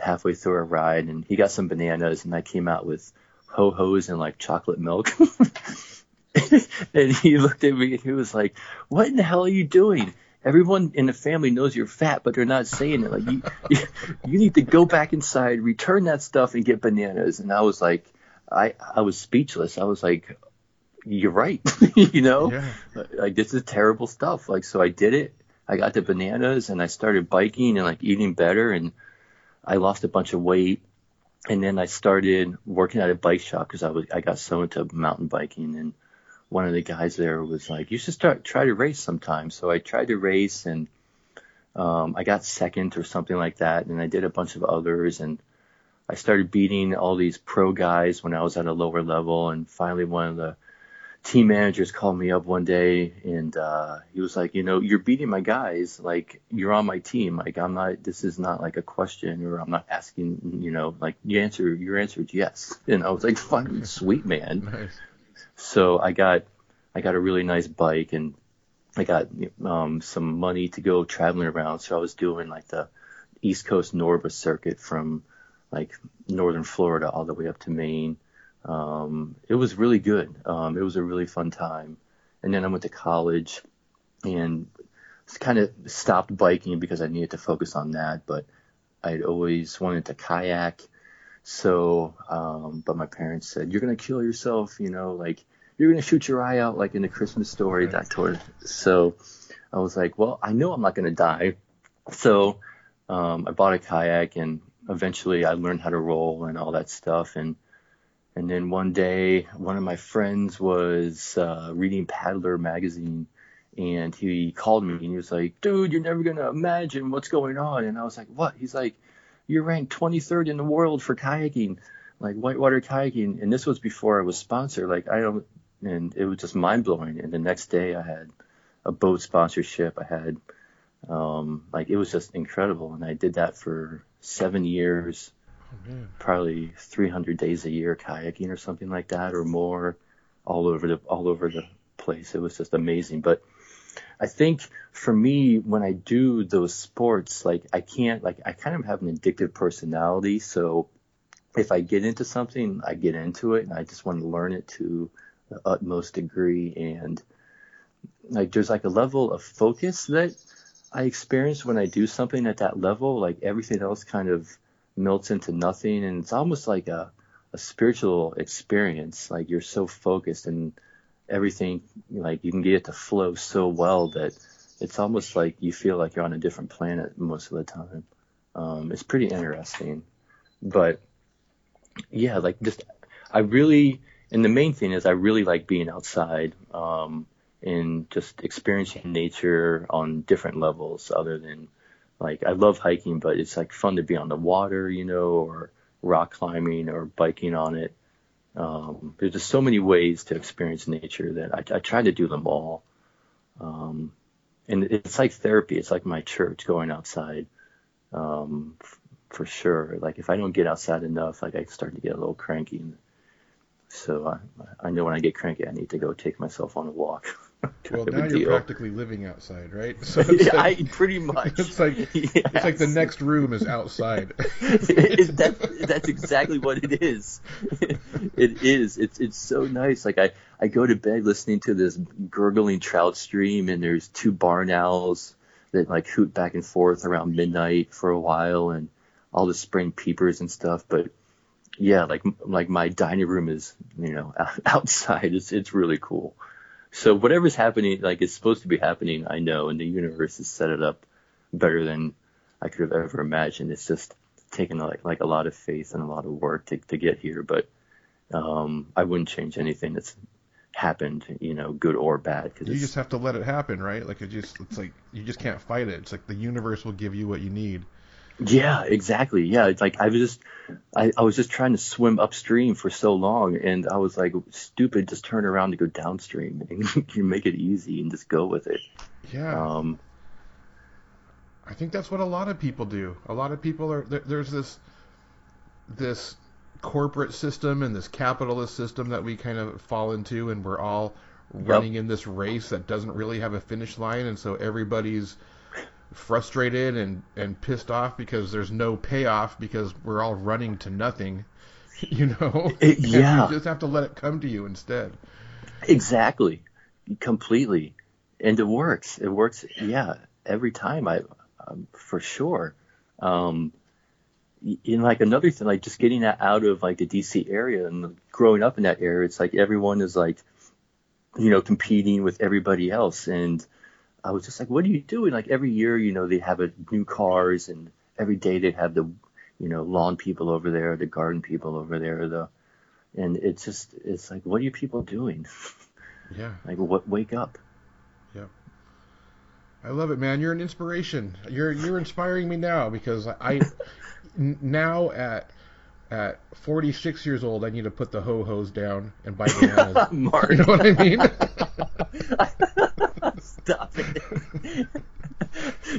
halfway through our ride, and he got some bananas, and I came out with ho hos and like chocolate milk. and he looked at me and he was like, "What in the hell are you doing?" Everyone in the family knows you're fat, but they're not saying it. Like you, you, you need to go back inside, return that stuff, and get bananas. And I was like, I, I was speechless. I was like, you're right. you know, Yeah. like this is terrible stuff. Like so, I did it. I got the bananas and I started biking and like eating better, and I lost a bunch of weight. And then I started working at a bike shop because I was I got so into mountain biking and one of the guys there was like, "You should start try to race sometime." So I tried to race, and um, I got second or something like that. And I did a bunch of others, and I started beating all these pro guys when I was at a lower level, and finally one of the team managers called me up one day and uh, he was like, you know, you're beating my guys. Like you're on my team. Like I'm not. This is not like a question or I'm not asking. You know, like you answer. Your answer is yes. And I was like, fine, sweet man. Nice. So I got I got a really nice bike and I got um, some money to go traveling around. So I was doing like the East Coast NORBA circuit from like northern Florida all the way up to Maine. Um, it was really good. Um, it was a really fun time. And then I went to college and kind of stopped biking because I needed to focus on that. But I'd always wanted to kayak. So, um, but my parents said, you're going to kill yourself, you know, like you're going to shoot your eye out like in the Christmas story, that tour. So I was like, well, I know I'm not going to die. So, um, I bought a kayak and eventually I learned how to roll and all that stuff. And, and then one day, one of my friends was uh, reading Paddler magazine, and he called me and he was like, "Dude, you're never gonna imagine what's going on." And I was like, "What?" He's like, "You're ranked 23rd in the world for kayaking, like whitewater kayaking." And this was before I was sponsored. Like I don't, and it was just mind blowing. And the next day, I had a boat sponsorship. I had, um, like it was just incredible. And I did that for seven years Oh, probably 300 days a year kayaking or something like that or more all over the all over the place it was just amazing but i think for me when i do those sports like i can't like i kind of have an addictive personality. So if i get into something i get into it and i just want to learn it to the utmost degree. And like there's like a level of focus that i experience when i do something at that level. Like everything else kind of melts into nothing. And it's almost like a, a spiritual experience. Like you're so focused and everything like you can get it to flow so well that it's almost like you feel like you're on a different planet most of the time um, it's pretty interesting but yeah like just i really and the main thing is i really like being outside um, and just experiencing nature on different levels other than like I love hiking, but it's like fun to be on the water, you know, or rock climbing or biking on it. Um, there's just so many ways to experience nature that I, I try to do them all. Um, and it's like therapy. It's like my church going outside, um, f- for sure. Like if I don't get outside enough, like I start to get a little cranky. So I, I know when I get cranky, I need to go take myself on a walk. Well, Kind of a now you're deal. practically living outside, right? So it's yeah, like, I pretty much. it's like it's like the next room is outside. it, that, that's exactly what it is. it is. It's it's so nice. Like I, I go to bed listening to this gurgling trout stream, and there's two barn owls that like hoot back and forth around midnight for a while, and all the spring peepers and stuff. But yeah, like like my dining room is you know outside. It's it's really cool. So whatever's happening, like it's supposed to be happening, I know, and the universe has set it up better than I could have ever imagined. It's just taken like like a lot of faith and a lot of work to to get here, but um, I wouldn't change anything that's happened, you know, good or bad, because You just have to let it happen, right? Like it just it's like you just can't fight it. It's like the universe will give you what you need. Yeah, exactly. Yeah, it's like I was just, I, I was just trying to swim upstream for so long, and I was like, stupid, just turn around to go downstream and make it easy and just go with it. Yeah. Um, I think that's what a lot of people do. A lot of people are there, there's this this corporate system and this capitalist system that we kind of fall into and we're all running in this race that doesn't really have a finish line and so everybody's frustrated and and pissed off because there's no payoff because we're all running to nothing. You know? It- And yeah. you just have to let it come to you instead. Exactly, completely, and it works. It works, yeah, every time. I, um, for sure. Um, in like another thing, like just getting that out of like the DC area and growing up in that area, it's like everyone is like, you know, competing with everybody else, and I was just like, what are you doing? Like every year, you know, they have a, new cars, and every day they have the, you know, lawn people over there, the garden people over there, the, and it's just, it's like, what are you people doing? Yeah. Like, what? Wake up! Yeah. I love it, man. You're an inspiration. You're you're inspiring me now because I n- now at at 46 years old, I need to put the ho hos down and buy bananas. Mark. you know what I mean? Stop it.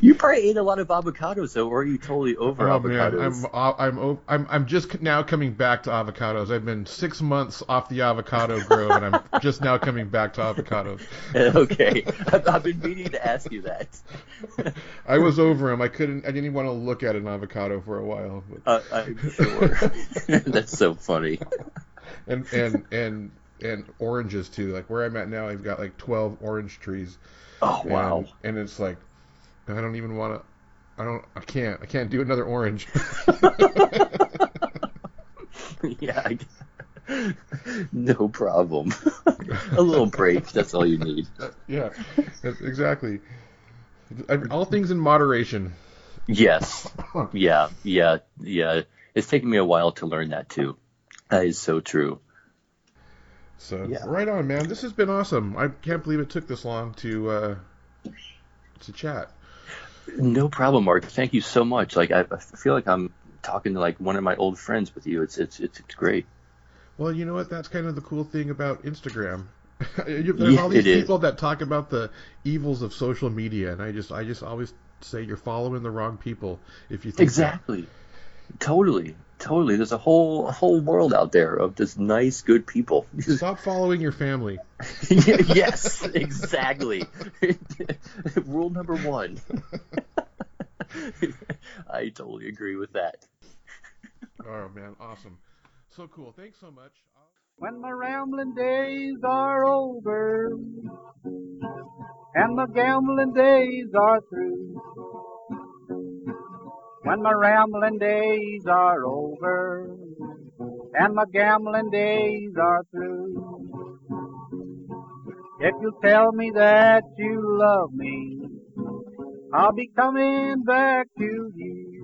you probably ate a lot of avocados, though, or are you totally over Oh man, avocados? I'm uh, I'm o- I'm I'm just now coming back to avocados. I've been six months off the avocado grove, and I'm just now coming back to avocados. okay, I've, I've been meaning to ask you that. I was over them. I couldn't. I didn't even want to look at an avocado for a while. But, Uh, I'm sure. That's so funny. and and and and oranges too. Like where I'm at now, I've got like 12 orange trees. Oh wow. And, and it's like I don't even want to. I don't. I can't. I can't do another orange. yeah. I, no problem. a little break. That's all you need. Uh, yeah, exactly. All things in moderation. Yes. Yeah. Yeah. Yeah. It's taken me a while to learn that too. That is so true. So Yeah. right on, man. This has been awesome. I can't believe it took this long to uh, to chat. No problem, Mark. Thank you so much. Like I, I feel like I'm talking to like one of my old friends with you. It's it's it's, it's great. Well, you know what? That's kind of the cool thing about Instagram. You- There's Yeah, all these it is. people that talk about the evils of social media, and I just, I just always say you're following the wrong people if you think that. Exactly. Totally. Totally. There's a whole a whole world out there of just nice, good people. Stop following your family. yes, exactly. Rule number one. I totally agree with that. Oh man, awesome. So cool. Thanks so much. When my rambling days are over and my gambling days are through. When my rambling days are over and my gambling days are through. If you'll tell me that you love me, I'll be coming back to you.